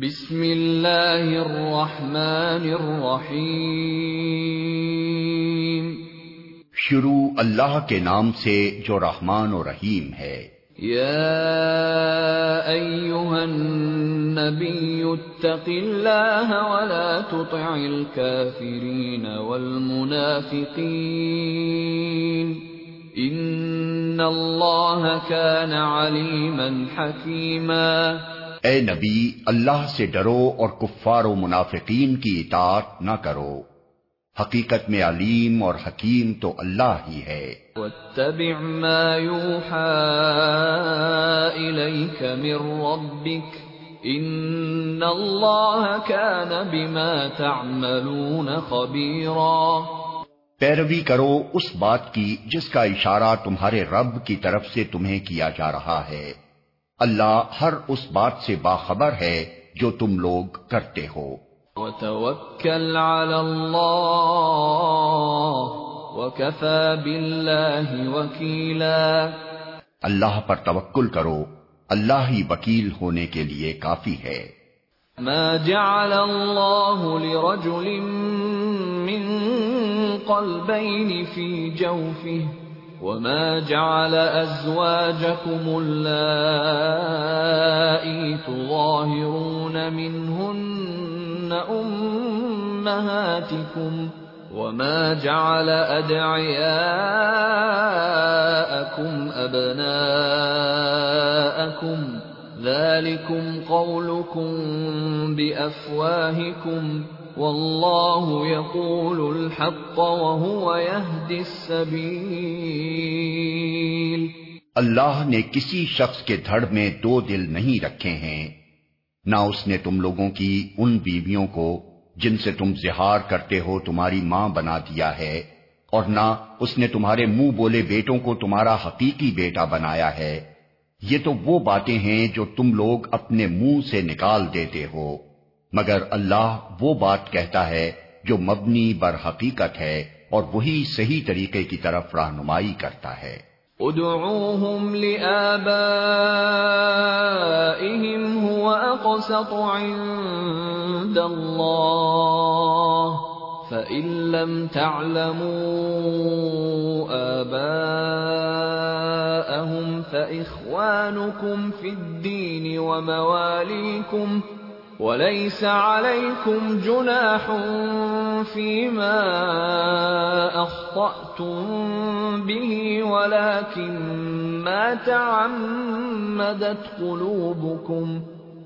بسم اللہ الرحمن الرحیم شروع اللہ کے نام سے جو رحمان و رحیم ہے۔ یا ایوہا النبی اتق اللہ ولا تطع الكافرین والمنافقین۔ ان اللہ کان علیما حکیما۔ اے نبی اللہ سے ڈرو اور کفار و منافقین کی اطاعت نہ کرو۔ حقیقت میں علیم اور حکیم تو اللہ ہی ہے۔ واتبع ما يوحى إليك من ربك ان اللہ كان بما تعملون خبیرا پیروی کرو اس بات کی جس کا اشارہ تمہارے رب کی طرف سے تمہیں کیا جا رہا ہے۔ اللہ ہر اس بات سے باخبر ہے جو تم لوگ کرتے ہو۔ وتوکل علی اللہ وکفا باللہ وکیلا۔ اللہ پر توکل کرو اللہ ہی وکیل ہونے کے لیے کافی ہے۔ ما جعل اللہ لرجل من قلبین فی جوفه وما جعل أزواجكم اللائي تظاهرون منهن أمهاتكم وما جعل أدعياءكم أبناءكم ذلكم قولكم بأفواهكم واللہ یقول الحق وهو يهدي السبیل اللہ نے کسی شخص کے دھڑ میں دو دل نہیں رکھے ہیں، نہ اس نے تم لوگوں کی ان بیویوں کو جن سے تم زہار کرتے ہو تمہاری ماں بنا دیا ہے، اور نہ اس نے تمہارے منہ بولے بیٹوں کو تمہارا حقیقی بیٹا بنایا ہے۔ یہ تو وہ باتیں ہیں جو تم لوگ اپنے منہ سے نکال دیتے ہو۔ مگر اللہ وہ بات کہتا ہے جو مبنی بر حقیقت ہے اور وہی صحیح طریقے کی طرف رہنمائی کرتا ہے۔ ادعوهم لآبائهم هو اقسط عند الله، فإن لم تعلموا آباءهم فإخوانكم في الدين ومواليكم وَلَيْسَ عَلَيْكُمْ جُنَاحٌ فِيمَا أَخْطَأْتُمْ بِهِ وَلَكِنْ مَا تَعَمَّدَتْ قُلُوبُكُمْ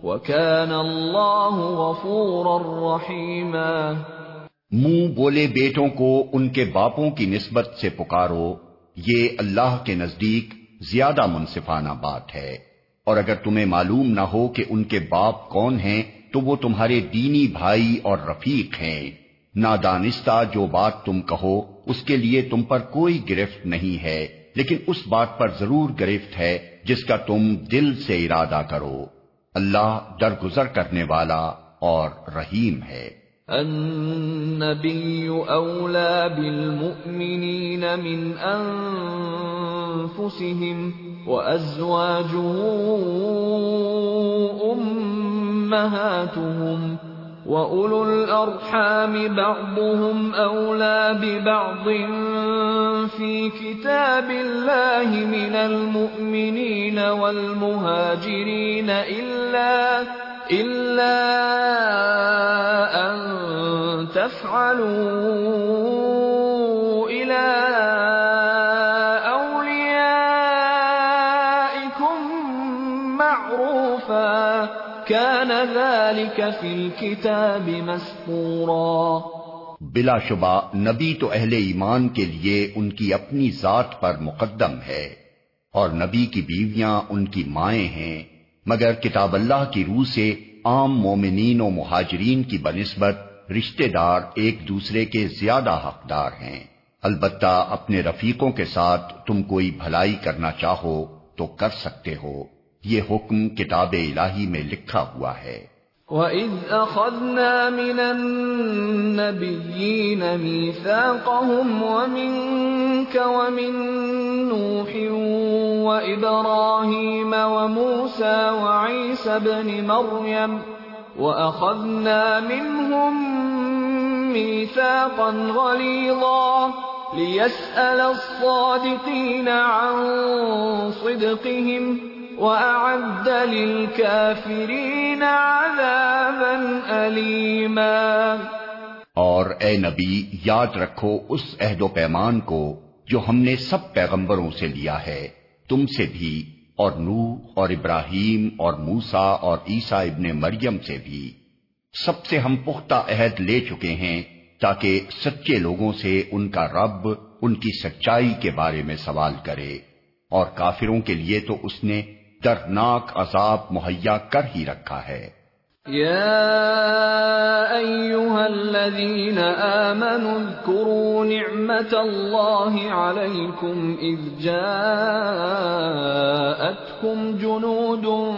وَكَانَ اللَّهُ غَفُورًا رَحِيمًا منہ بولے بیٹوں کو ان کے باپوں کی نسبت سے پکارو، یہ اللہ کے نزدیک زیادہ منصفانہ بات ہے۔ اور اگر تمہیں معلوم نہ ہو کہ ان کے باپ کون ہیں تو وہ تمہارے دینی بھائی اور رفیق ہیں۔ نادانستہ جو بات تم کہو، اس کے لیے تم پر کوئی گرفت نہیں ہے، لیکن اس بات پر ضرور گرفت ہے جس کا تم دل سے ارادہ کرو۔ اللہ درگزر کرنے والا اور رحیم ہے۔ النبی اولا بالمؤمنین من انفسهم وازواجه امهاتهم واولو الارحام بعضهم اولى ببعض في كتاب الله من المؤمنين والمهاجرين الا الا ان تفعلوا الى بلا شبہ، نبی تو اہل ایمان کے لیے ان کی اپنی ذات پر مقدم ہے، اور نبی کی بیویاں ان کی مائیں ہیں، مگر کتاب اللہ کی روح سے عام مومنین و مہاجرین کی بنسبت رشتے دار ایک دوسرے کے زیادہ حقدار ہیں۔ البتہ اپنے رفیقوں کے ساتھ تم کوئی بھلائی کرنا چاہو تو کر سکتے ہو۔ یہ حکم کتاب الہی میں لکھا ہوا ہے۔ وَإِذْ أَخَذْنَا مِنَ النَّبِيِّينَ مِيثَاقَهُمْ وَمِنْكَ وَمِنْ نُوحٍ وَإِبْرَاهِيمَ وَمُوسَى وَعِيسَى بْنِ مَرْيَمَ وَأَخَذْنَا مِنْهُمْ مِيثَاقًا غَلِيظًا لِيَسْأَلَ الصَّادِقِينَ عَنْ صِدْقِهِمْ وَأَعَدَّ لِلْكَافِرِينَ عَذَابًا أَلِيمًا. اور اے نبی، یاد رکھو اس عہد و پیمان کو جو ہم نے سب پیغمبروں سے لیا ہے، تم سے بھی، اور نو اور ابراہیم اور موسا اور عیسیٰ ابن مریم سے بھی۔ سب سے ہم پختہ عہد لے چکے ہیں تاکہ سچے لوگوں سے ان کا رب، ان کی سچائی کے بارے میں سوال کرے۔ اور کافروں کے لیے تو اس نے دردناک عذاب مہیا کر ہی رکھا ہے۔ يا أيها الذين آمنوا اذكروا نعمة الله عليكم إذ جاءتكم جنود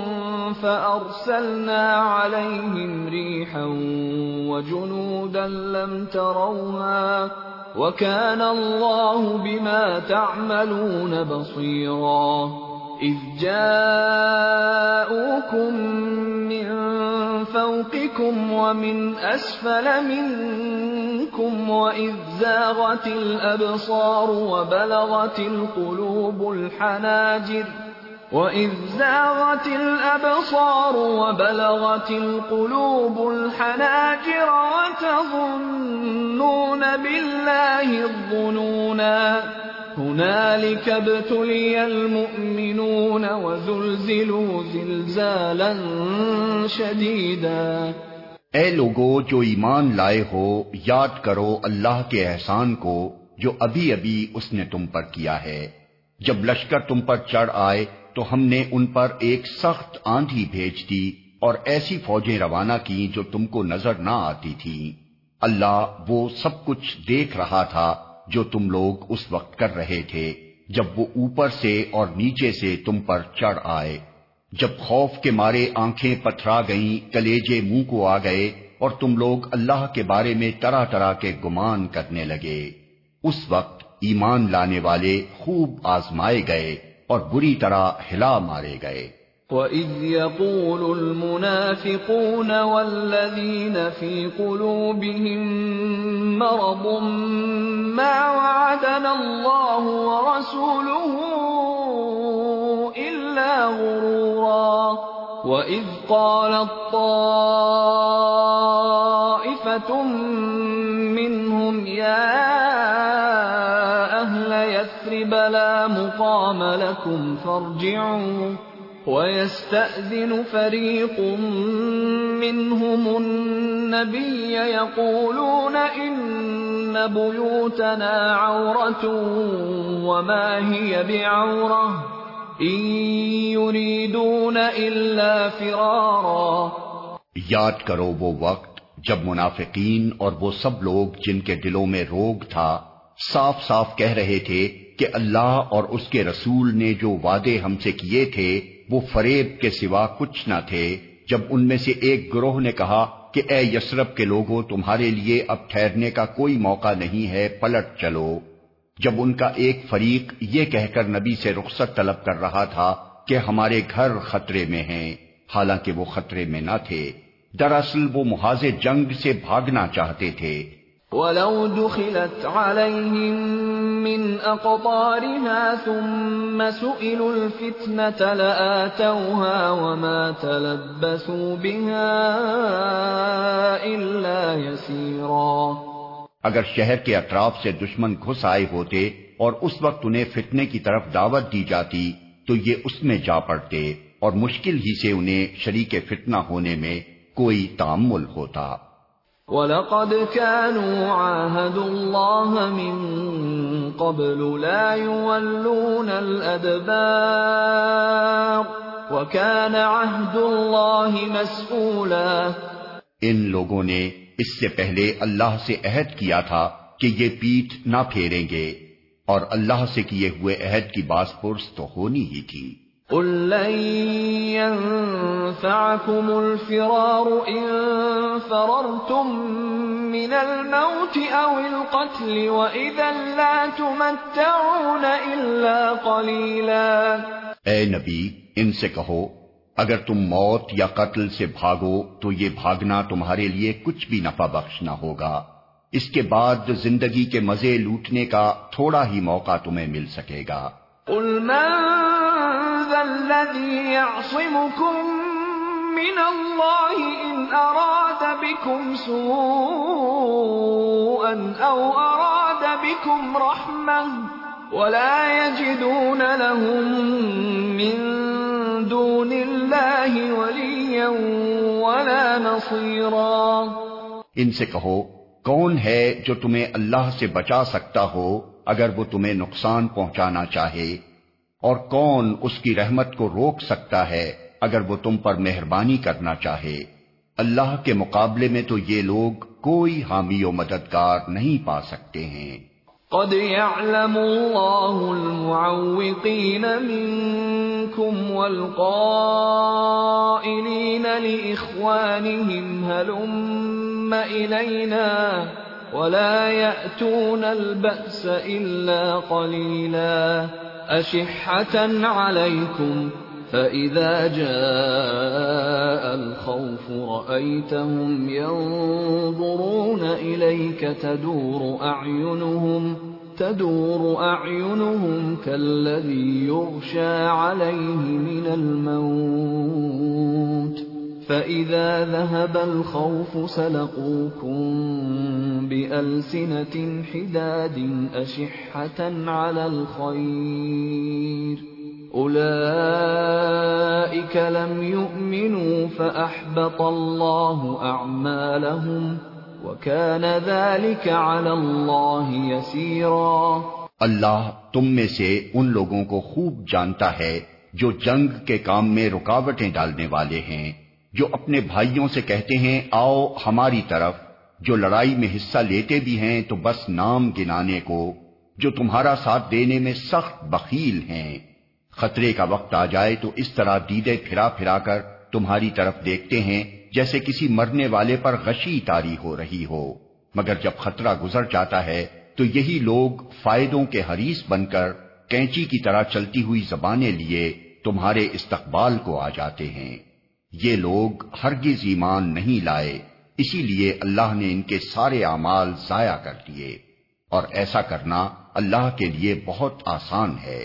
فأرسلنا عليهم ريحا وجنودا لم تروها وكان الله بما تعملون بصيرا إذ جاءوكم من فوقكم ومن أسفل منكم وإذ زاغت الأبصار وبلغت القلوب الحناجر وإذ زاغت الأبصار وبلغت القلوب الحناجر وتظنون بالله الظنونا هنالك ابتلي المؤمنون وزلزلوا زلزالا شديدا. اے لوگو، جو ایمان لائے ہو، یاد کرو اللہ کے احسان کو جو ابھی ابھی اس نے تم پر کیا ہے۔ جب لشکر تم پر چڑھ آئے، تو ہم نے ان پر ایک سخت آندھی بھیج دی اور ایسی فوجیں روانہ کی جو تم کو نظر نہ آتی تھی اللہ وہ سب کچھ دیکھ رہا تھا۔ جو تم لوگ اس وقت کر رہے تھے، جب وہ اوپر سے اور نیچے سے تم پر چڑھ آئے۔ جب خوف کے مارے آنکھیں پتھرا گئیں، کلیجے منہ کو آ گئے اور تم لوگ اللہ کے بارے میں طرح طرح کے گمان کرنے لگے۔ اس وقت ایمان لانے والے خوب آزمائے گئے اور بری طرح ہلا مارے گئے۔ وَإِذْ يَقُولُ الْمُنَافِقُونَ وَالَّذِينَ فِي قُلُوبِهِم مَّرَضٌ اللَّهُ ورسوله إِلَّا غرورا. وَإِذْ قَالَت طَّائِفَةٌ مِّنْهُمْ يَا أَهْلَ يَثْرِبَ لَا مُقَامَ لَكُمْ فَارْجِعُوا وَيَسْتَأْذِنُ فَرِيقٌ مِّنْهُمُ النَّبِيَّ يَقُولُونَ إِنَّ بُيُوتَنَا عَوْرَةٌ وَمَا هِيَ بِعَوْرَةٍ إِن يُرِيدُونَ إِلَّا فِرَارًا یاد کرو وہ وقت جب منافقین اور وہ سب لوگ جن کے دلوں میں روگ تھا، صاف صاف کہہ رہے تھے کہ اللہ اور اس کے رسول نے جو وعدے ہم سے کیے تھے وہ فریب کے سوا کچھ نہ تھے جب ان میں سے ایک گروہ نے کہا کہ اے یسرب کے لوگوں، تمہارے لیے اب ٹھہرنے کا کوئی موقع نہیں ہے، پلٹ چلو۔ جب ان کا ایک فریق یہ کہہ کر نبی سے رخصت طلب کر رہا تھا کہ ہمارے گھر خطرے میں ہیں، حالانکہ وہ خطرے میں نہ تھے۔ دراصل وہ محاذ جنگ سے بھاگنا چاہتے تھے۔ ولو دخلت عليهم من أقطارها ثم سئلوا الفتنة لآتوها وما تلبسوا بها إلا يسيرا اگر شہر کے اطراف سے دشمن گھس آئے ہوتے اور اس وقت انہیں فتنے کی طرف دعوت دی جاتی، تو یہ اس میں جا پڑتے اور مشکل ہی سے انہیں شریک فتنہ ہونے میں کوئی تعمل ہوتا۔ وَلَقَدْ كَانُوا عَاهَدُوا اللَّهَ مِن قَبْلُ لَا يُوَلُّونَ الْأَدْبَارِ وَكَانَ عَهْدُ اللَّهِ مَسْئُولًا ان لوگوں نے اس سے پہلے اللہ سے عہد کیا تھا کہ یہ پیٹ نہ پھیریں گے اور اللہ سے کیے ہوئے عہد کی باس پرس تو ہونی ہی تھی۔ قل لن ينفعكم الفرار إن فررتم من الموت أو القتل وإذا لا تمتعون إلا قليلا اے نبی ان سے کہو اگر تم موت یا قتل سے بھاگو تو یہ بھاگنا تمہارے لیے کچھ بھی نفع بخش نہ ہوگا۔ اس کے بعد زندگی کے مزے لوٹنے کا تھوڑا ہی موقع تمہیں مل سکے گا۔ قل من ذا الذي يعصمكم من الله إن أراد بكم سوءا أو أراد بكم رحمة ولا يجدون لهم من دون الله وليا ولا نصيرا ان سے کہو، کون ہے جو تمہیں اللہ سے بچا سکتا ہو اگر وہ تمہیں نقصان پہنچانا چاہے؟ اور کون اس کی رحمت کو روک سکتا ہے اگر وہ تم پر مہربانی کرنا چاہے۔ اللہ کے مقابلے میں تو یہ لوگ کوئی حامی و مددگار نہیں پا سکتے ہیں۔ قد يعلم الله المعوقين منكم والقائلين لإخوانهم هلم إلينا ولا يأتون البأس إلا قليلا أشحة عليكم فإذا جاء الخوف رأيتهم ينظرون إليك تدور أعينهم تدور أعينهم كالذي يغشى عليه من الموت فإذا ذهب الخوف سلقوكم بألسنة حداد أشحة على الخير اولئك لم يؤمنوا فاحبط الله اعمالهم وكان ذلك على الله يسيرا اللہ تم میں سے ان لوگوں کو خوب جانتا ہے جو جنگ کے کام میں رکاوٹیں ڈالنے والے ہیں۔ جو اپنے بھائیوں سے کہتے ہیں، آؤ ہماری طرف، جو لڑائی میں حصہ لیتے بھی ہیں، تو بس نام گنانے کو، جو تمہارا ساتھ دینے میں سخت بخیل ہیں۔ خطرے کا وقت آ جائے تو اس طرح دیدے پھرا پھرا کر تمہاری طرف دیکھتے ہیں، جیسے کسی مرنے والے پر غشی تاری ہو رہی ہو۔ مگر جب خطرہ گزر جاتا ہے، تو یہی لوگ فائدوں کے حریث بن کر کینچی کی طرح چلتی ہوئی زبانیں لیے تمہارے استقبال کو آ جاتے ہیں۔ یہ لوگ ہرگز ایمان نہیں لائے، اسی لیے اللہ نے ان کے سارے اعمال ضائع کر دیے۔ اور ایسا کرنا اللہ کے لیے بہت آسان ہے۔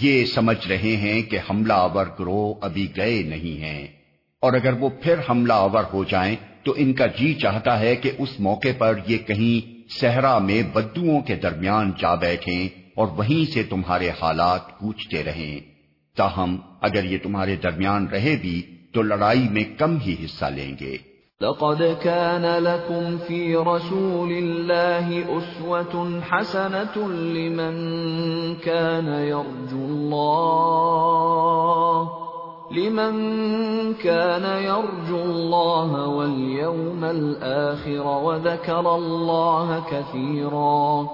یہ سمجھ رہے ہیں کہ حملہ آور گروہ ابھی گئے نہیں ہیں۔ اور اگر وہ پھر حملہ آور ہو جائیں تو ان کا جی چاہتا ہے کہ اس موقع پر یہ کہیں صحرا میں بدوؤں کے درمیان جا بیٹھیں اور وہیں سے تمہارے حالات پوچھتے رہیں۔ تاہم، اگر یہ تمہارے درمیان رہے بھی، تو لڑائی میں کم ہی حصہ لیں گے۔ لقد كان لكم في رسول الله أسوة حسنة لمن كان يرجو الله، لمن كان يرجو الله واليوم الآخر وذكر الله كثيرا.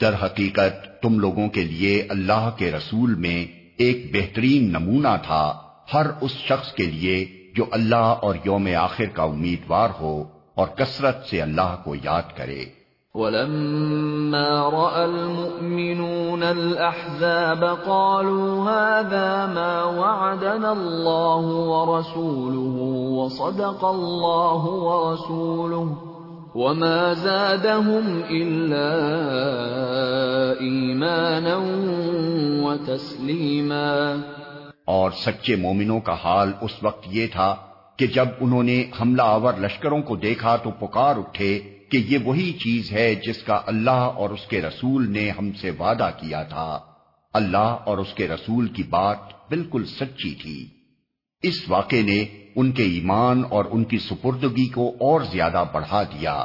در حقیقت تم لوگوں کے لیے اللہ کے رسول میں ایک بہترین نمونہ تھا، ہر اس شخص کے لیے جو اللہ اور یوم آخر کا امیدوار ہو اور کثرت سے اللہ کو یاد کرے۔ ولما راى المؤمنون الاحزاب قالوا هذا ما وعدنا الله ورسوله وصدق الله ورسوله وما زادهم الا ايمانا وتسليما اور سچے مومنوں کا حال اس وقت یہ تھا کہ جب انہوں نے حملہ آور لشکروں کو دیکھا تو پکار اٹھے کہ یہ وہی چیز ہے جس کا اللہ اور اس کے رسول نے ہم سے وعدہ کیا تھا۔ اللہ اور اس کے رسول کی بات بالکل سچی تھی۔ اس واقعے نے ان کے ایمان اور ان کی سپردگی کو اور زیادہ بڑھا دیا۔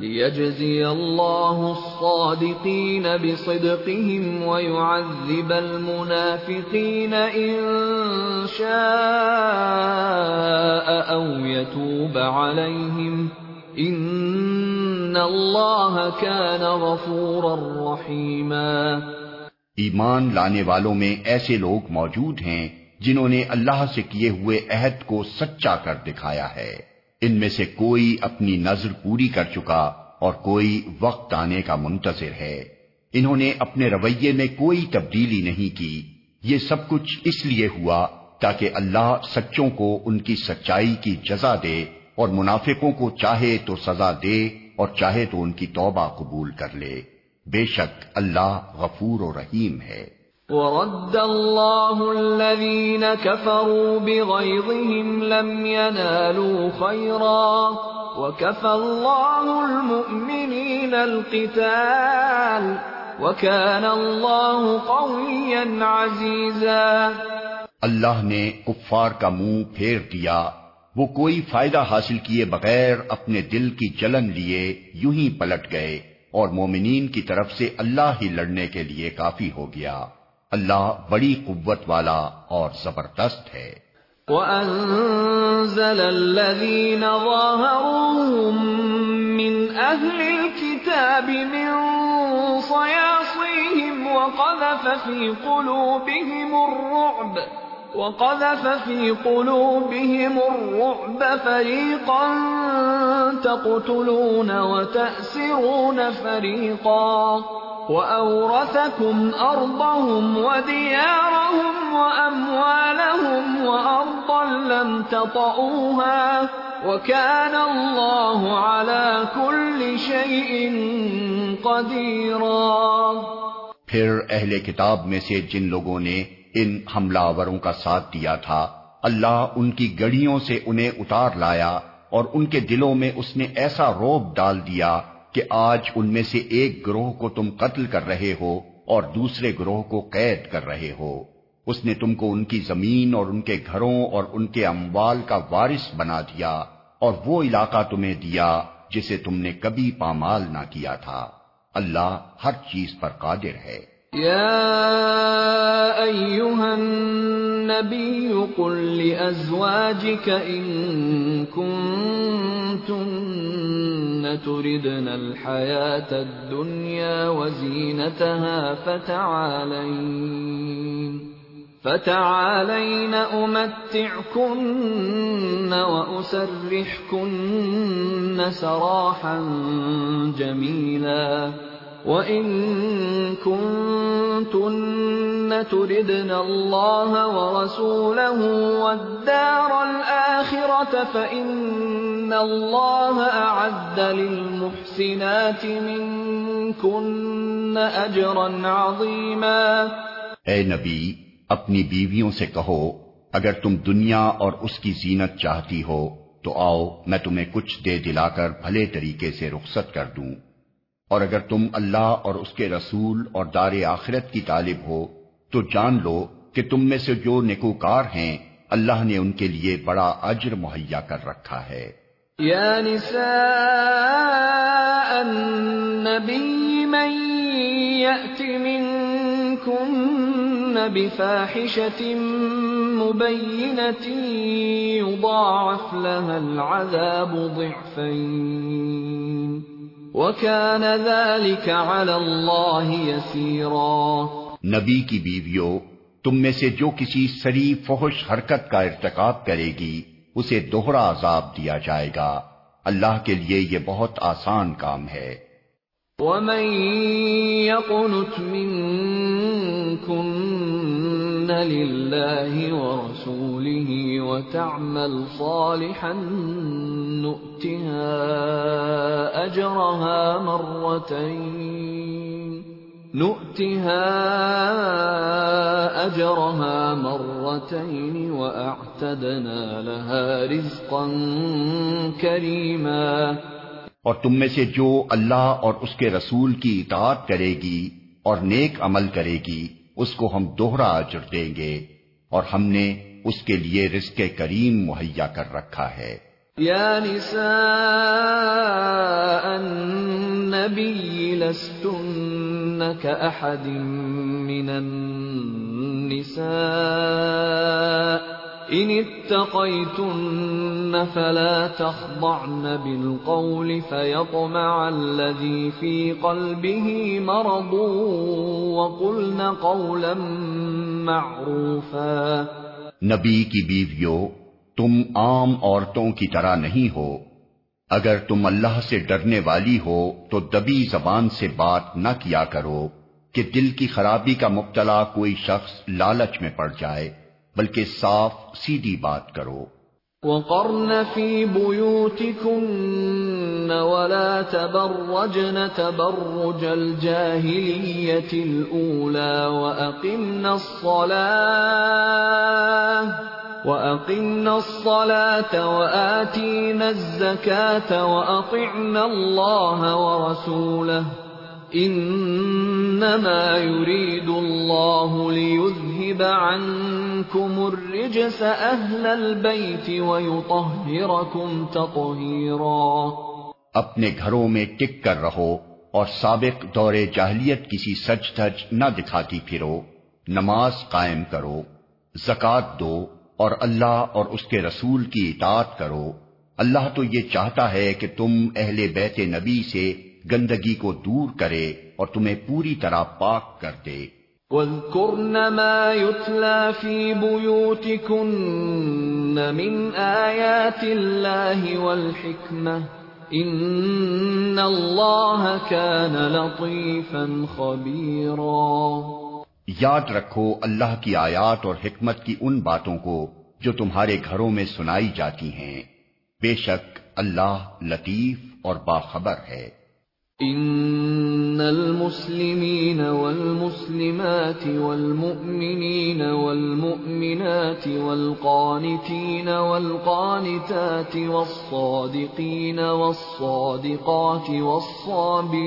ليجزي الله الصادقين بصدقهم ويعذب المنافقين إن شاء أو يتوب عليهم ان اللہ كان غفورا رحیما ایمان لانے والوں میں ایسے لوگ موجود ہیں جنہوں نے اللہ سے کیے ہوئے عہد کو سچا کر دکھایا ہے۔ ان میں سے کوئی اپنی نظر پوری کر چکا اور کوئی وقت آنے کا منتظر ہے۔ انہوں نے اپنے رویے میں کوئی تبدیلی نہیں کی۔ یہ سب کچھ اس لیے ہوا تاکہ اللہ سچوں کو ان کی سچائی کی جزا دے اور منافقوں کو چاہے تو سزا دے اور چاہے تو ان کی توبہ قبول کر لے۔ بے شک اللہ غفور و رحیم ہے۔ ورد الله الذين كفروا بغيظهم لم ينالوا خيرا وكفى الله المؤمنين القتال وكان الله قويا عزيزا اللہ نے کفار کا منہ پھیر دیا۔ وہ کوئی فائدہ حاصل کیے بغیر اپنے دل کی جلن لیے یوں ہی پلٹ گئے اور مومنین کی طرف سے اللہ ہی لڑنے کے لیے کافی ہو گیا۔ اللہ بڑی قوت والا اور زبردست ہے۔ وَأَنزَلَ الَّذِينَ ظَاهَرُوهُم مِّنْ أَهْلِ الْكِتَابِ مِنْ صَيَاصِيهِمْ وَقَذَفَ فِي قُلُوبِهِمُ الرُّعْبَ وقذف في قلوبهم الرعب فريقا تقتلون وتأسرون فريقا وأورثكم أرضهم وديارهم وأموالهم وأرضا لم تطعوها وكان الله على كل شيء قديرا پھر اہل کتاب میں سے جن لوگوں نے ان حملہ آوروں کا ساتھ دیا تھا، اللہ ان کی گڑیوں سے انہیں اتار لایا اور ان کے دلوں میں اس نے ایسا روب ڈال دیا کہ آج ان میں سے ایک گروہ کو تم قتل کر رہے ہو اور دوسرے گروہ کو قید کر رہے ہو۔ اس نے تم کو ان کی زمین اور ان کے گھروں اور ان کے اموال کا وارث بنا دیا اور وہ علاقہ تمہیں دیا جسے تم نے کبھی پامال نہ کیا تھا۔ اللہ ہر چیز پر قادر ہے۔ يا أيها النبي قل لأزواجك إن كنتن تردن الحياة الدنيا وزينتها فتعالين فتعالين أمتعكن وأسرحكن سراحا جميلا وَإِن كُنتُنَّ تُرِدْنَ اللَّهَ وَرَسُولَهُ وَالدَّارَ الْآخِرَةَ فَإِنَّ اللَّهَ أَعَدَّ لِلْمُحْسِنَاتِ مِنكُنَّ أَجْرًا عَظِيمًا۔ اے نبی، اپنی بیویوں سے کہو، اگر تم دنیا اور اس کی زینت چاہتی ہو، تو آؤ، میں تمہیں کچھ دے دلا کر بھلے طریقے سے رخصت کر دوں۔ اور اگر تم اللہ اور اس کے رسول اور دار آخرت کی طالب ہو، تو جان لو کہ تم میں سے جو نکوکار ہیں، اللہ نے ان کے لیے بڑا اجر مہیا کر رکھا ہے۔ یا نساء النبی من یأت منکن بفاحشة مبینة یضاعف لها العذاب ضعفین۔ وَكَانَ ذَلِكَ عَلَى اللَّهِ يَسِيرًا نبی کی بیویوں تم میں سے جو کسی سری فحش حرکت کا ارتکاب کرے گی اسے دوہرا عذاب دیا جائے گا۔ اللہ کے لیے یہ بہت آسان کام ہے۔ وَمَن يَقُنُتْ مِنكُنَّ لِلَّهِ وَرَسُولِهِ وَتَعْمَلْ صَالِحًا نُؤْتِهَا أَجْرَهَا مَرَّتَيْنِ نُؤْتِهَا أَجْرَهَا مَرَّتَيْنِ وَأَعْتَدْنَا لَهَا رِزْقًا كَرِيمًا اور تم میں سے جو اللہ اور اس کے رسول کی اطاعت کرے گی اور نیک عمل کرے گی اس کو ہم دوہرا اجر دیں گے اور ہم نے اس کے لیے رزق کریم مہیا کر رکھا ہے۔ یا نساء النبی لستن كأحد من النساء۔ ان اتقيتن فلا تخضعن بالقول فيطمع الذي في قلبه مرض وقلن قولا معروفا نبی کی بیویوں، تم عام عورتوں کی طرح نہیں ہو۔ اگر تم اللہ سے ڈرنے والی ہو، تو دبی زبان سے بات نہ کیا کرو کہ دل کی خرابی کا مبتلا کوئی شخص لالچ میں پڑ جائے۔ بلکہ صاف سیدھی بات کرو۔ وقرن في بيوتكن ولا تبرجن تبرج الجاهلية الأولى وأقمنا الصلاة وأقمنا الصلاة وآتينا الزكاة وأطعنا الله ورسوله انما يريد الله ليذهب عنكم الرجس اهل البيت ويطهركم تطهيرا. اپنے گھروں میں ٹک کر رہو اور سابق دور جاہلیت کسی سچ دھج نہ دکھاتی پھرو، نماز قائم کرو زکات دو اور اللہ اور اس کے رسول کی اطاعت کرو۔ اللہ تو یہ چاہتا ہے کہ تم اہل بیت نبی سے گندگی کو دور کرے اور تمہیں پوری طرح پاک کر دے۔ وَاذْكُرْنَ مَا يُتْلَى فِي بُيُوتِكُنَّ مِنْ آيَاتِ اللَّهِ وَالْحِكْمَةِ إِنَّ اللَّهَ كَانَ لَطِيفًا خَبِيرًا۔ یاد رکھو اللہ کی آیات اور حکمت کی ان باتوں کو جو تمہارے گھروں میں سنائی جاتی ہیں۔ بے شک اللہ لطیف اور باخبر ہے۔ ان المسلمين والمسلمات والمؤمنين والمؤمنات والقانتين والقانتات والصادقين والصادقات والصابرين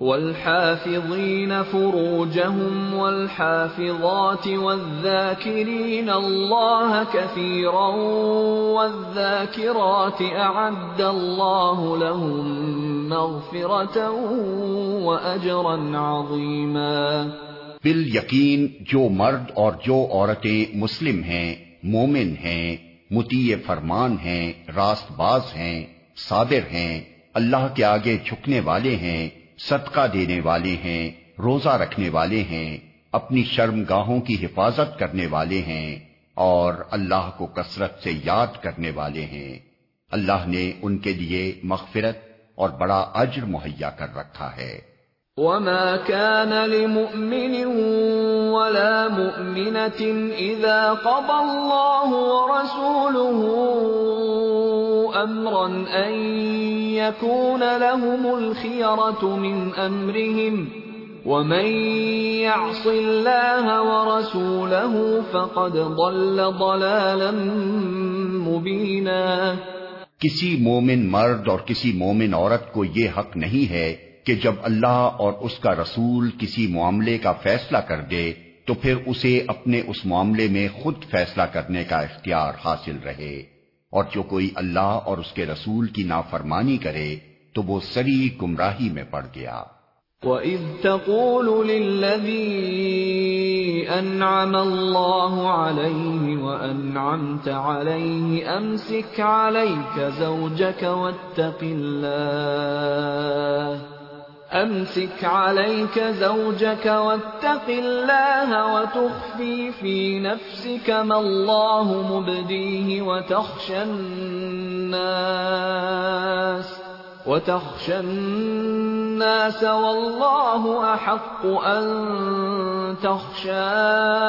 والحافظين فروجهم والحافظات والذاكرين الله كثيرا والذاكرات أعد الله لهم مغفرة وأجرا عظيما بال جو مرد اور جو عورتیں مسلم ہیں، مومن ہیں متی فرمان ہیں راست باز ہیں صابر ہیں، اللہ کے آگے جھکنے والے ہیں صدقہ دینے والے ہیں، روزہ رکھنے والے ہیں، اپنی شرم گاہوں کی حفاظت کرنے والے ہیں اور اللہ کو کثرت سے یاد کرنے والے ہیں۔ اللہ نے ان کے لیے مغفرت اور بڑا اجر مہیا کر رکھا ہے۔ وما كان لمؤمن ولا مؤمنة إذا قضى الله ورسوله أمرا أن يكون لهم الخيرة من أمرهم ومن يعص الله ورسوله فقد ضل ضلالا مبينا۔ کسی مومن مرد اور کسی مومن عورت کو یہ حق نہیں ہے کہ جب اللہ اور اس کا رسول کسی معاملے کا فیصلہ کر دے، تو پھر اسے اپنے اس معاملے میں خود فیصلہ کرنے کا اختیار حاصل رہے۔ اور جو کوئی اللہ اور اس کے رسول کی نافرمانی کرے تو وہ سری گمراہی میں پڑ گیا۔ وَإِذْ تَقُولُ لِلَّذِي أَنْعَمَ اللَّهُ عَلَيْهِ وَأَنْعَمْتَ عَلَيْهِ أَمْسِكْ عَلَيْكَ زَوْجَكَ وَاتَّقِ اللَّهِ امسك عليك زوجك واتق الله وتخفي في نفسك ما الله مبديه وتخشى الناس وتخشى الناس والله احق ان تخشاه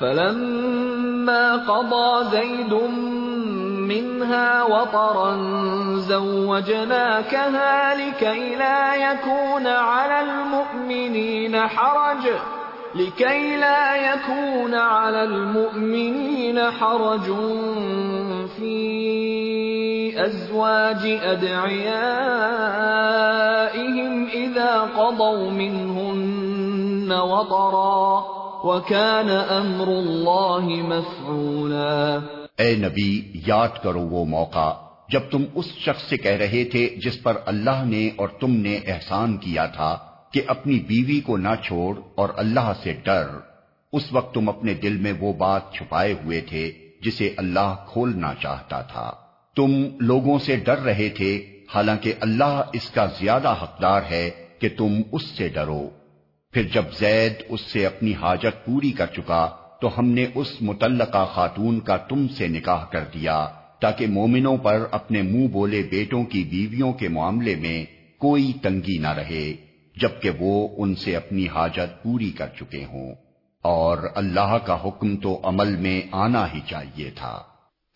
فلما قضى زيد منها وطرا زوجناكها لكي لا يكون على المؤمنين حرج، لكي لا يكون على المؤمنين حرج في أزواج أدعيائهم إذا قضوا منهن وطرا. وكان أمر الله مفعولا اے نبی، یاد کرو وہ موقع جب تم اس شخص سے کہہ رہے تھے جس پر اللہ نے اور تم نے احسان کیا تھا کہ اپنی بیوی کو نہ چھوڑ اور اللہ سے ڈر۔ اس وقت تم اپنے دل میں وہ بات چھپائے ہوئے تھے جسے اللہ کھولنا چاہتا تھا۔ تم لوگوں سے ڈر رہے تھے، حالانکہ اللہ اس کا زیادہ حقدار ہے کہ تم اس سے ڈرو۔ پھر جب زید اس سے اپنی حاجت پوری کر چکا تو ہم نے اس متعلقہ خاتون کا تم سے نکاح کر دیا تاکہ مومنوں پر اپنے منہ بولے بیٹوں کی بیویوں کے معاملے میں کوئی تنگی نہ رہے، جبکہ وہ ان سے اپنی حاجت پوری کر چکے ہوں۔ اور اللہ کا حکم تو عمل میں آنا ہی چاہیے تھا۔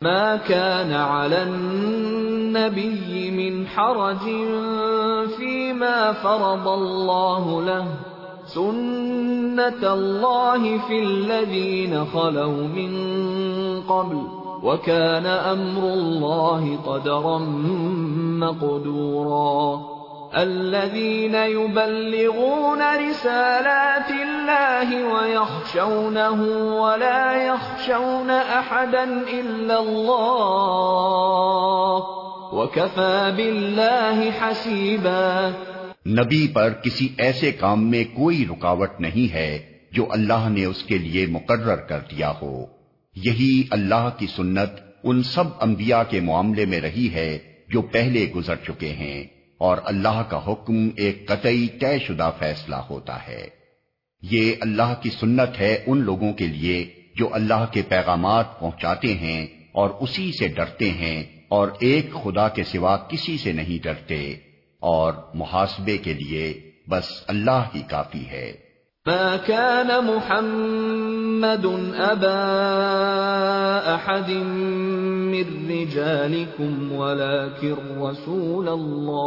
ما كان على النبي من حرج فيما فرض الله له۔ سنة الله في الذين خلوا من قبل وكان أمر الله قدرا مقدورا الذين يبلغون رسالات الله ويخشونه ولا يخشون أحدا إلا الله وكفى بالله حسيبا نبی پر کسی ایسے کام میں کوئی رکاوٹ نہیں ہے جو اللہ نے اس کے لیے مقرر کر دیا ہو۔ یہی اللہ کی سنت ان سب انبیاء کے معاملے میں رہی ہے جو پہلے گزر چکے ہیں، اور اللہ کا حکم ایک قطعی طے شدہ فیصلہ ہوتا ہے۔ یہ اللہ کی سنت ہے ان لوگوں کے لیے جو اللہ کے پیغامات پہنچاتے ہیں اور اسی سے ڈرتے ہیں، اور ایک خدا کے سوا کسی سے نہیں ڈرتے۔ اور محاسبے کے لیے بس اللہ ہی کافی ہے۔ ما كان محمد ابا احد من رجالكم ولكن رسول الله،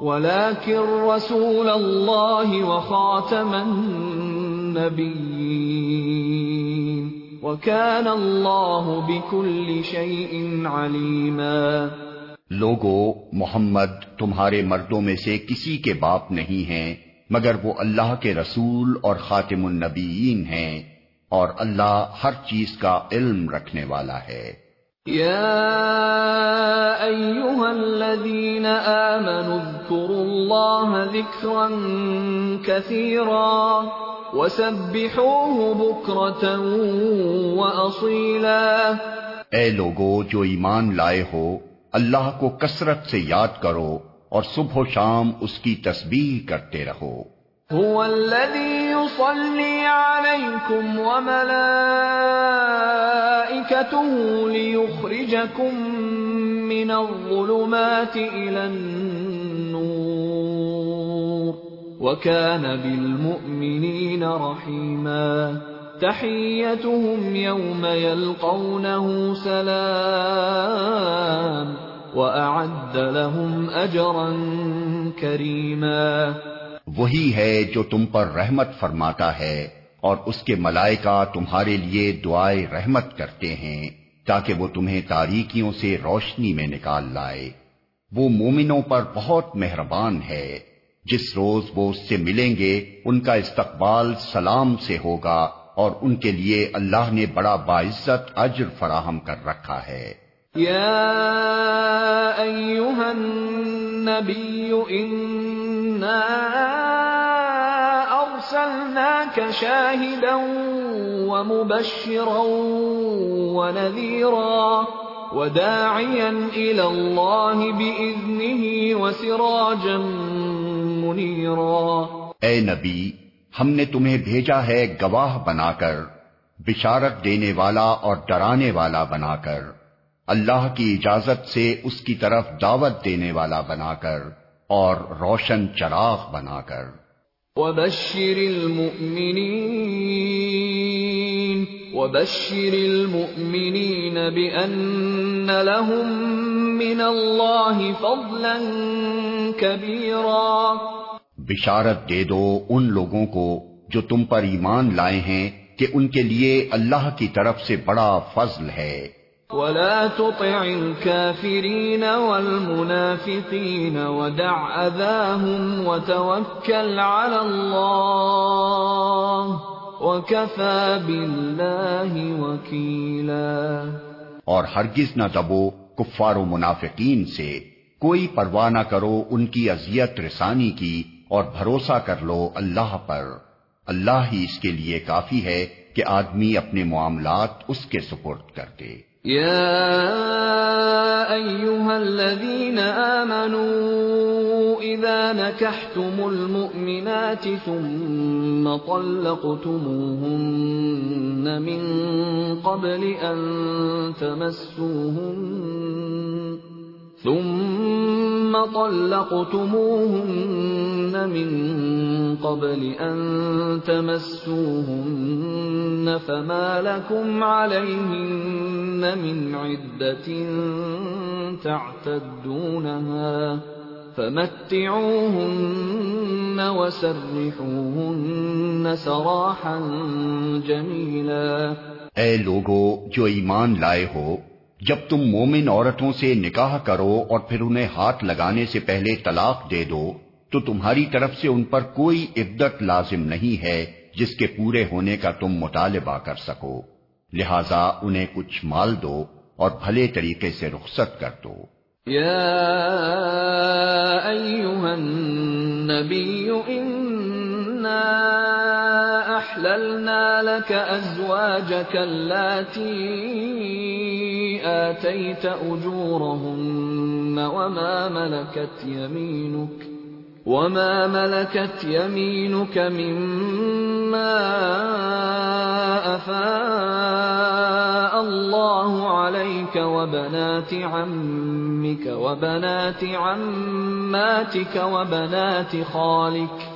ولكن رسول الله وخاتم النبيين، وكان الله بكل شيء عليما۔ لوگو محمد تمہارے مردوں میں سے کسی کے باپ نہیں ہیں مگر وہ اللہ کے رسول اور خاتم النبیین ہیں اور اللہ ہر چیز کا علم رکھنے والا ہے۔ یا ایوہا الذین آمنوا اذکروا اللہ ذکرا کثیرا وسبحوه بکرتا واصیلا اے لوگو جو ایمان لائے ہو اللہ کو کثرت سے یاد کرو اور صبح و شام اس کی تسبیح کرتے رہو۔ هو الذي يصلي عليكم وملائكته ليخرجكم من الظلمات إلى النور، وكان بالمؤمنين رحيما۔ تحيتهم يوم يلقونه سلام وہی ہے جو تم پر رحمت فرماتا ہے اور اس کے ملائکہ تمہارے لیے دعائے رحمت کرتے ہیں تاکہ وہ تمہیں تاریکیوں سے روشنی میں نکال لائے۔ وہ مومنوں پر بہت مہربان ہے۔ جس روز وہ اس سے ملیں گے، ان کا استقبال سلام سے ہوگا۔ اور ان کے لیے اللہ نے بڑا باعزت اجر فراہم کر رکھا ہے۔ يا أيها النبي إنا أرسلناك شاهدا ومبشرا ونذيرا وداعيا إلى الله بإذنه وسراجا منيرا اے نبی ہم نے تمہیں بھیجا ہے گواہ بنا کر، بشارت دینے والا اور ڈرانے والا بنا کر، اللہ کی اجازت سے اس کی طرف دعوت دینے والا بنا کر اور روشن چراغ بنا کر۔ وبشر المؤمنين وبشر المؤمنين بأن لهم من الله فضلا كبيرا۔ بشارت دے دو ان لوگوں کو جو تم پر ایمان لائے ہیں کہ ان کے لیے اللہ کی طرف سے بڑا فضل ہے۔ ولا تطع الكافرين والمنافقين ودع أذاهم وتوكل على الله وكفى بالله وكيلا۔ اور ہرگز نہ دبو کفار و منافقین سے۔ کوئی پرواہ نہ کرو ان کی اذیت رسانی کی۔ اور بھروسہ کر لو اللہ پر۔ اللہ ہی اس کے لیے کافی ہے کہ آدمی اپنے معاملات اس کے سپرد کر دے۔ يا أيها الذين آمنوا إذا نكحتم المؤمنات ثم طلقتموهن من قبل أن تمسوهن۔ ثم طلقتموهن من قبل أن تمسوهن فما لكم عليهن من عدة تعتدونها فمتعوهن وسرحوهن سراحا جميلا اے لوگو، جو ایمان لائے ہو جب تم مومن عورتوں سے نکاح کرو اور پھر انہیں ہاتھ لگانے سے پہلے طلاق دے دو، تو تمہاری طرف سے ان پر کوئی عدت لازم نہیں ہے جس کے پورے ہونے کا تم مطالبہ کر سکو۔ لہذا انہیں کچھ مال دو اور بھلے طریقے سے رخصت کر دو۔ یا ایوہا النبی احللنا لك ازواجك اللاتی آتيت أجورهن وما ملكت يمينك وما ملكت يمينك مما أفاء الله عليك وبنات عمك وبنات عماتك وبنات خالك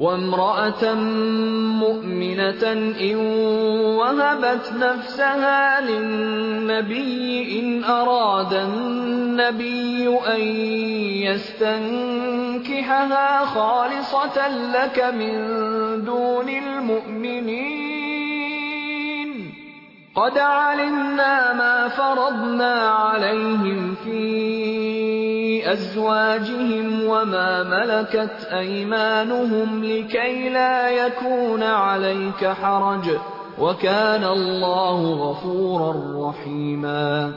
وامرأة مؤمنة إن وهبت نفسها للنبي إن أراد النبي أن يستنكحها خالصة لك من دون المؤمنين. قد علمنا ما فرضنا عليهم في أزواجهم وما ملكت أيمانهم لكي لا يكون عليك حرج وكان الله غفورا رحيما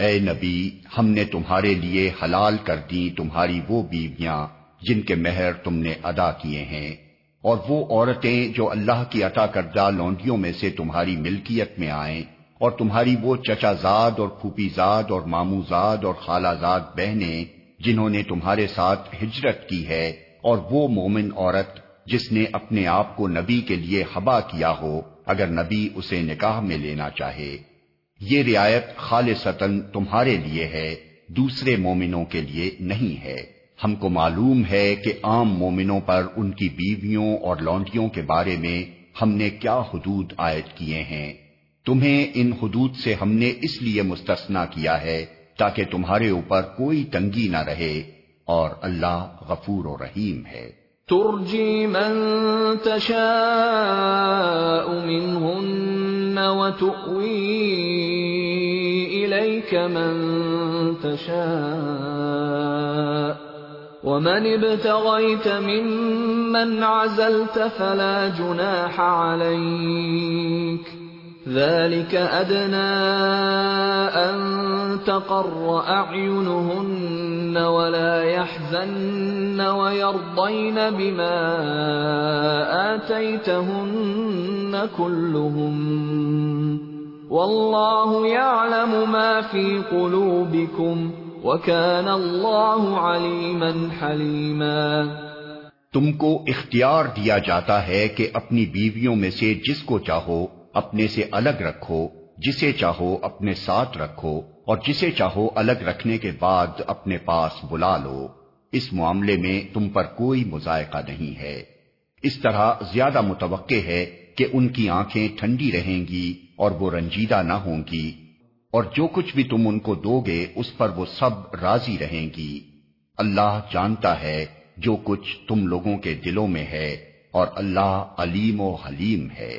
اے نبی، ہم نے تمہارے لیے حلال کر دی تمہاری وہ بیویاں جن کے مہر تم نے ادا کیے ہیں، اور وہ عورتیں جو اللہ کی عطا کردہ لونڈیوں میں سے تمہاری ملکیت میں آئیں، اور تمہاری وہ چچا زاد اور پھوپھی زاد اور مامو زاد اور خالہ زاد بہنیں جنہوں نے تمہارے ساتھ ہجرت کی ہے، اور وہ مومن عورت جس نے اپنے آپ کو نبی کے لیے حبا کیا ہو، اگر نبی اسے نکاح میں لینا چاہے۔ یہ رعایت خالصتاً تمہارے لیے ہے، دوسرے مومنوں کے لیے نہیں ہے۔ ہم کو معلوم ہے کہ عام مومنوں پر ان کی بیویوں اور لونڈیوں کے بارے میں ہم نے کیا حدود عائد کیے ہیں۔ تمہیں ان حدود سے ہم نے اس لیے مستثنا کیا ہے تاکہ تمہارے اوپر کوئی تنگی نہ رہے اور اللہ غفور و رحیم ہے۔ ترجی من تشاء منهن وتؤوي إليك من تشاء۔ ومن ابتغيت ممن عزلت فلا جناح عليك ذلك أدنى أن تقر أعينهن ولا يحزن ويرضين بما آتيتهن كلهم والله يعلم ما في قلوبكم وكان الله عليما حليما تم کو اختیار دیا جاتا ہے کہ اپنی بیویوں میں سے جس کو چاہو اپنے سے الگ رکھو، جسے چاہو اپنے ساتھ رکھو، اور جسے چاہو الگ رکھنے کے بعد اپنے پاس بلا لو۔ اس معاملے میں تم پر کوئی مذائقہ نہیں ہے۔ اس طرح زیادہ متوقع ہے کہ ان کی آنکھیں ٹھنڈی رہیں گی اور وہ رنجیدہ نہ ہوں گی، اور جو کچھ بھی تم ان کو دو گے اس پر وہ سب راضی رہیں گی۔ اللہ جانتا ہے جو کچھ تم لوگوں کے دلوں میں ہے، اور اللہ علیم و حلیم ہے۔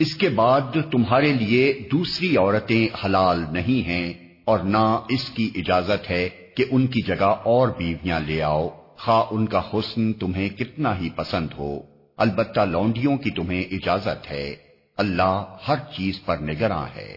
اس کے بعد تمہارے لیے دوسری عورتیں حلال نہیں ہیں اور نہ اس کی اجازت ہے کہ ان کی جگہ اور بیویاں لے آؤ۔ خواہ ان کا حسن تمہیں کتنا ہی پسند ہو۔ البتہ لونڈیوں کی تمہیں اجازت ہے۔ اللہ ہر چیز پر نگراں ہے۔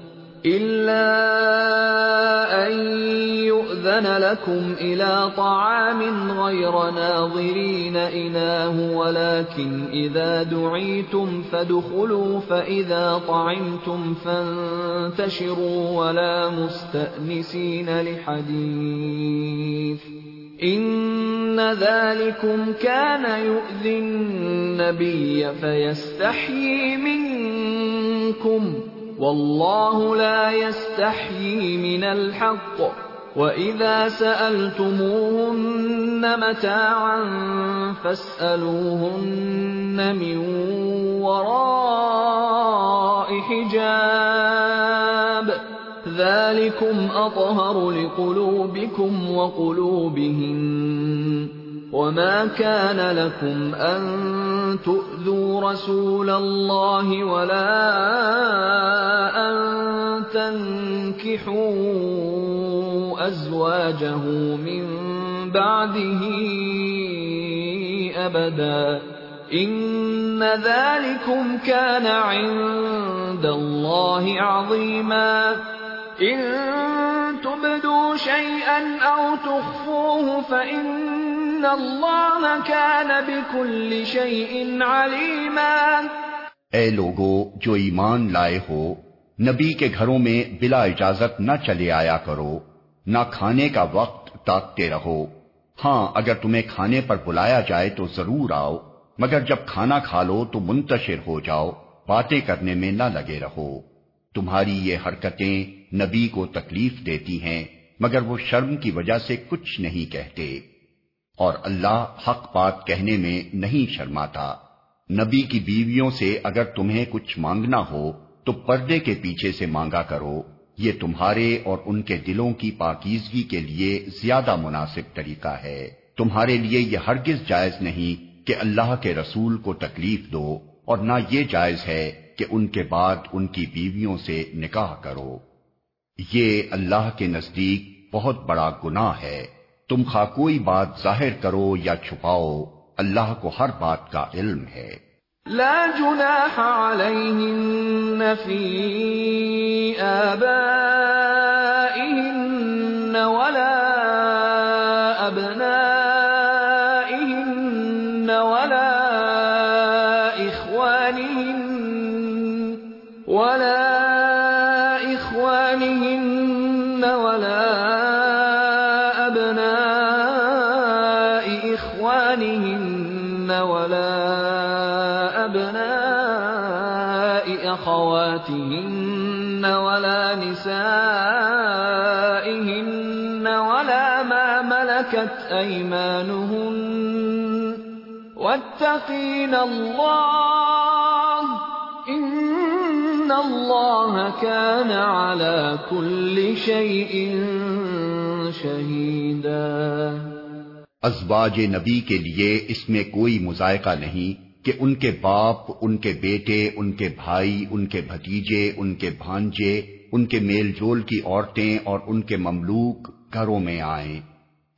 إلا أن يؤذن لكم إلى طعام غير ناظرين إناه، ولكن إذا دعيتم فادخلوا فإذا طعمتم فانتشروا ولا مستأنسين لحديث إن ذلكم كان يؤذي النبي فيستحيي منكم واللہ لا يستحيي من الحق. وَإِذَا سَأَلْتُمُوهُنَّ مَتَاعًا فَاسْأَلُوهُنَّ مِنْ وَرَاءِ حِجَابٍ. ذَلِكُمْ أَطْهَرُ لِقُلُوبِكُمْ وَقُلُوبِهِنَّ. وما كان لكم ان تؤذوا رسول الله ولا ان تنكحوا ازواجه من بعده ابدا ان ذلكم كان عند الله عظيما ان تبدوا شيئا او تخفوه فإن فان اے لوگو، جو ایمان لائے ہو، نبی کے گھروں میں بلا اجازت نہ چلے آیا کرو، نہ کھانے کا وقت تاکتے رہو۔ ہاں اگر تمہیں کھانے پر بلایا جائے تو ضرور آؤ، مگر جب کھانا کھا لو تو منتشر ہو جاؤ، باتیں کرنے میں نہ لگے رہو۔ تمہاری یہ حرکتیں نبی کو تکلیف دیتی ہیں، مگر وہ شرم کی وجہ سے کچھ نہیں کہتے۔ اور اللہ حق بات کہنے میں نہیں شرماتا۔ نبی کی بیویوں سے اگر تمہیں کچھ مانگنا ہو، تو پردے کے پیچھے سے مانگا کرو۔ یہ تمہارے اور ان کے دلوں کی پاکیزگی کے لیے زیادہ مناسب طریقہ ہے۔ تمہارے لیے یہ ہرگز جائز نہیں کہ اللہ کے رسول کو تکلیف دو، اور نہ یہ جائز ہے کہ ان کے بعد ان کی بیویوں سے نکاح کرو۔ یہ اللہ کے نزدیک بہت بڑا گناہ ہے۔ تم خواہ کوئی بات ظاہر کرو یا چھپاؤ، اللہ کو ہر بات کا علم ہے۔ لا جناح علیہن فی آبائہن ولا أيمانهن واتقين الله إن الله كان على كل شيء شهيدا ازواج نبی کے لیے اس میں کوئی مذائقہ نہیں کہ ان کے باپ، ان کے بیٹے، ان کے بھائی، ان کے بھتیجے، ان کے بھانجے، ان کے میل جول کی عورتیں اور ان کے مملوک گھروں میں آئیں۔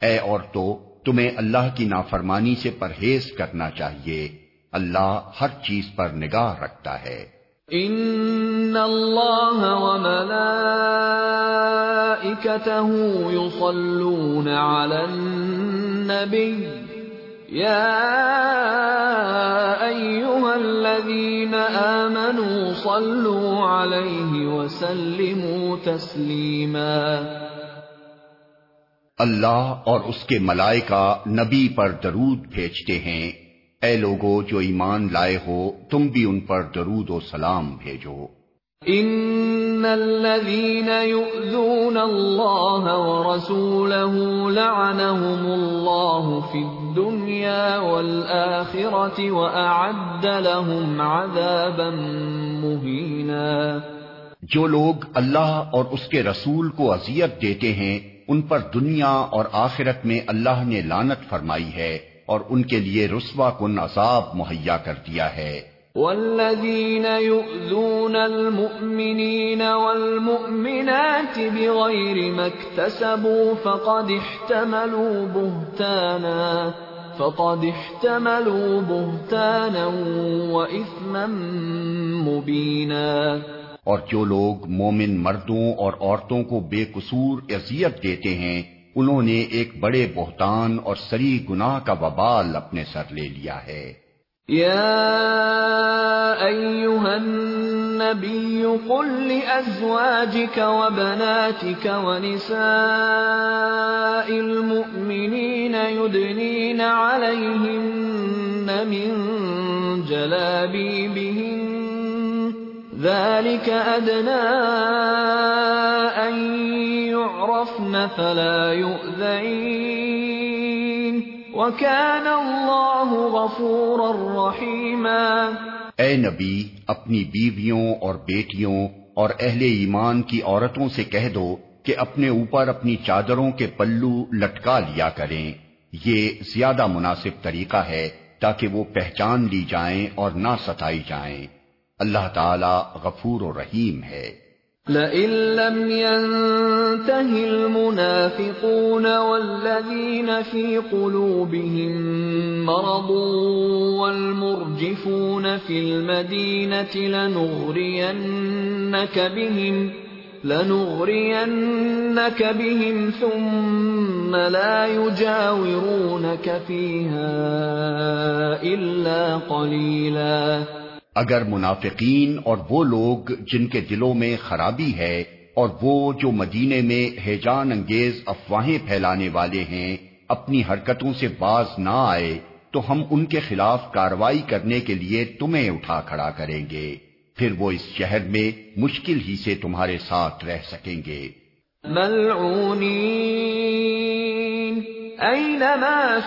اے عورتوں تمہیں اللہ کی نافرمانی سے پرہیز کرنا چاہیے۔ اللہ ہر چیز پر نگاہ رکھتا ہے۔ ان اللہ وملائکته يصلون على النبی۔ یا ایوہا الذین آمنوا صلوا علیہ وسلموا تسلیما۔ اللہ اور اس کے ملائکہ نبی پر درود بھیجتے ہیں۔ اے لوگو جو ایمان لائے ہو تم بھی ان پر درود و سلام بھیجو۔ ان الذين يؤذون الله ورسوله لعنهم الله في الدنيا والاخره واعد لهم عذابا مهينا جو لوگ اللہ اور اس کے رسول کو اذیت دیتے ہیں ان پر دنیا اور آخرت میں اللہ نے لانت فرمائی ہے اور ان کے لیے رسوا کن عذاب مہیا کر دیا ہے۔ والذین يؤذون المؤمنین والمؤمنات بغیر مکتسبوا فقد احتملوا بہتانا فقد احتملوا بہتانا وإثما مبینا اور جو لوگ مومن مردوں اور عورتوں کو بے قصور اذیت دیتے ہیں، انہوں نے ایک بڑے بہتان اور سری گناہ کا وبال اپنے سر لے لیا ہے۔ یا ایوہا النبی قل لأزواجك وبناتك ونساء المؤمنین يدنین علیہن من جلابیبہن ذلك أدنى أن يعرفن فلا يؤذين. وكان الله غفورا رحيما. اے نبی، اپنی بیویوں اور بیٹیوں اور اہل ایمان کی عورتوں سے کہہ دو کہ اپنے اوپر اپنی چادروں کے پلو لٹکا لیا کریں۔ یہ زیادہ مناسب طریقہ ہے تاکہ وہ پہچان لی جائیں اور نہ ستائی جائیں۔ اللہ تعالی غفور و رحیم ہے۔ لئن لم ينته المنافقون والذين في قلوبهم مرض والمرجفون في المدينة لنغرينك بهم لنغرينك بهم ثم لا يجاورونك فيها إلا قليلاً اگر منافقین اور وہ لوگ جن کے دلوں میں خرابی ہے اور وہ جو مدینے میں ہیجان انگیز افواہیں پھیلانے والے ہیں، اپنی حرکتوں سے باز نہ آئے، تو ہم ان کے خلاف کاروائی کرنے کے لیے تمہیں اٹھا کھڑا کریں گے۔ پھر وہ اس شہر میں مشکل ہی سے تمہارے ساتھ رہ سکیں گے۔ اینما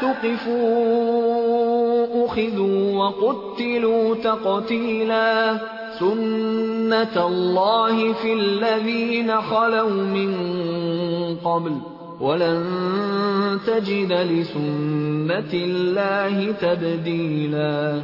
اخذوا وقتلوا تقتیلا سنت اللہ فی الذین خلو من قبل ولن تجد لسنت اللہ تبدیلا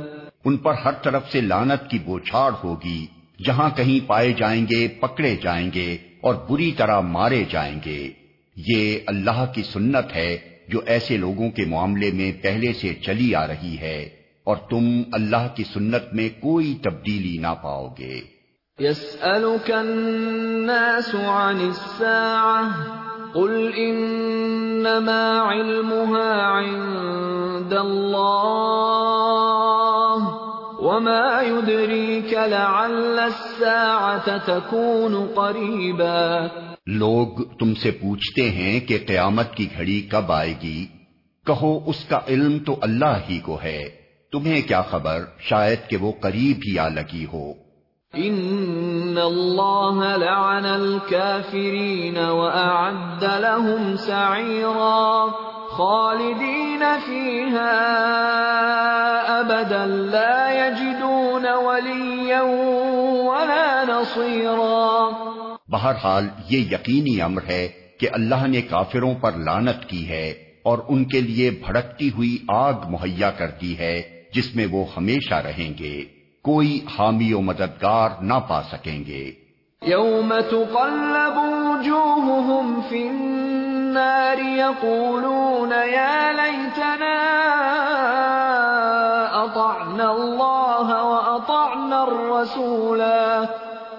ان پر ہر طرف سے لانت کی بوچھاڑ ہوگی، جہاں کہیں پائے جائیں گے، پکڑے جائیں گے اور بری طرح مارے جائیں گے۔ یہ اللہ کی سنت ہے جو ایسے لوگوں کے معاملے میں پہلے سے چلی آ رہی ہے۔ اور تم اللہ کی سنت میں کوئی تبدیلی نہ پاؤ گے۔ يسألك الناس عن الساعة قل إنما علمها عند الله وما يدريك لعل الساعة تكون قريبا لوگ تم سے پوچھتے ہیں کہ قیامت کی گھڑی کب آئے گی۔ کہو اس کا علم تو اللہ ہی کو ہے۔ تمہیں کیا خبر؟ شاید کہ وہ قریب ہی آ لگی ہو۔ ان اللہ لعن الكافرین واعد لهم سعیرا خالدین فیها ابدا لا يجدون ولیا ولا نصیرا۔ بہرحال یہ یقینی امر ہے کہ اللہ نے کافروں پر لانت کی ہے اور ان کے لیے بھڑکتی ہوئی آگ مہیا کرتی ہے۔ جس میں وہ ہمیشہ رہیں گے، کوئی حامی و مددگار نہ پا سکیں گے۔ يوم تقلب وجوههم في النار يقولون يا ليتنا أطعنا الله وأطعنا الرسولا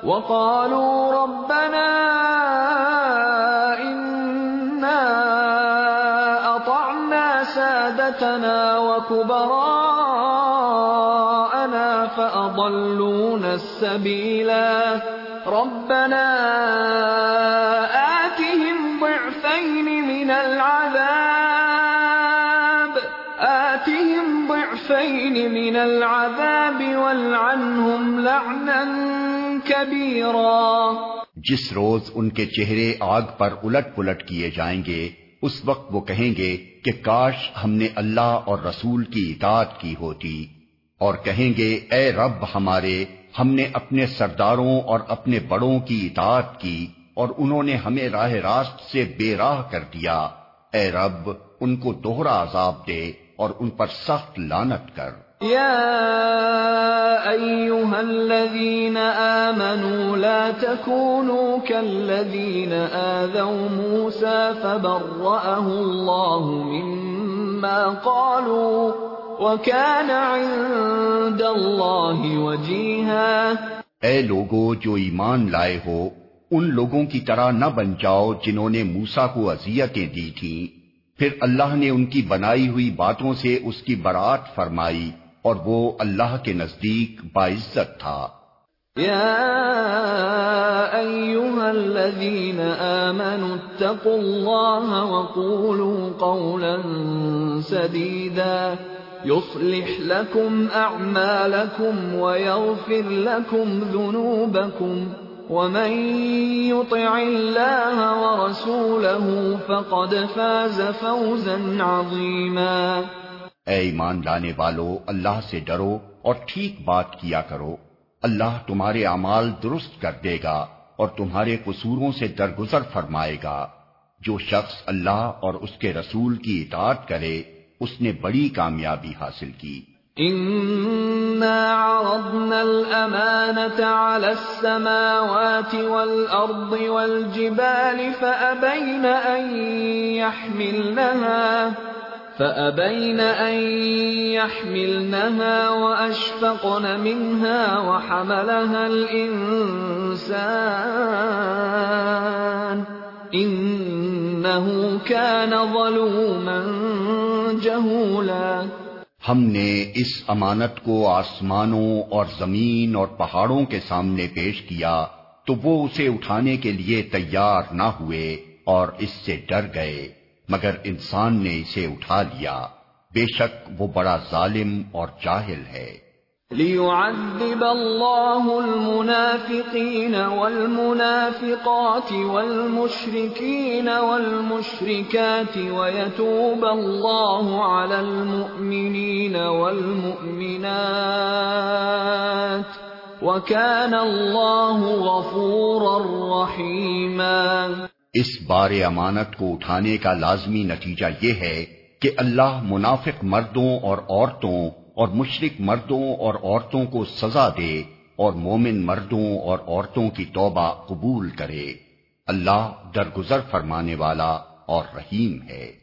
وقالوا ربنا إنا أطعنا سادتنا وكبراءنا فأضلونا السبيلا ربنا آتهم ضعفين من العذاب. آتهم ضعفين من العذاب والعنهم لعنا كبيرا. جس روز ان کے چہرے آگ پر الٹ پلٹ کیے جائیں گے، اس وقت وہ کہیں گے کہ کاش ہم نے اللہ اور رسول کی اطاعت کی ہوتی۔ اور کہیں گے، اے رب ہمارے، ہم نے اپنے سرداروں اور اپنے بڑوں کی اطاعت کی اور انہوں نے ہمیں راہ راست سے بے راہ کر دیا۔ اے رب، ان کو دوہرا عذاب دے اور ان پر سخت لانت کر۔ یا ایوہا الذین آمنوا، لا تکونوا کالذین آذوا موسیٰ فبرأہ اللہ مما قالوا۔ وَكَانَ عِندَ اللَّهِ وَجِيهًا اے لوگو جو ایمان لائے ہو ان لوگوں کی طرح نہ بن جاؤ جنہوں نے موسا کو اذیتیں دی تھیں۔ پھر اللہ نے ان کی بنائی ہوئی باتوں سے اس کی برات فرمائی اور وہ اللہ کے نزدیک باعزت تھا۔ يا أيها الذين آمنوا اتقوا الله وقولوا قولا سديدا يصلح لكم أعمالكم ويغفر لكم ذنوبكم ومن يطع الله ورسوله فقد فاز فوزا عظيما اے ایمان لانے والو، اللہ سے ڈرو اور ٹھیک بات کیا کرو۔ اللہ تمہارے اعمال درست کر دے گا اور تمہارے قصوروں سے درگزر فرمائے گا۔ جو شخص اللہ اور اس کے رسول کی اطاعت کرے اس نے بڑی کامیابی حاصل کی۔ عرضنا الأمانة على السماوات والأرض والجبال فأبين أن يحملنها، فأبين أن يحملنها وأشفقن منها وحملها الإنسان۔ إنه كان ظلوما جهولا. ہم نے اس امانت کو آسمانوں اور زمین اور پہاڑوں کے سامنے پیش کیا تو وہ اسے اٹھانے کے لیے تیار نہ ہوئے اور اس سے ڈر گئے، مگر انسان نے اسے اٹھا لیا۔ بے شک وہ بڑا ظالم اور جاہل ہے۔ ليعذب الله المنافقين والمنافقات والمشركين والمشركات ويتوب الله على المؤمنين والمؤمنات وكان الله غفورا رحيما اس بار امانت کو اٹھانے کا لازمی نتیجہ یہ ہے کہ اللہ منافق مردوں اور عورتوں اور مشرق مردوں اور عورتوں کو سزا دے اور مومن مردوں اور عورتوں کی توبہ قبول کرے۔ اللہ درگزر فرمانے والا اور رحیم ہے۔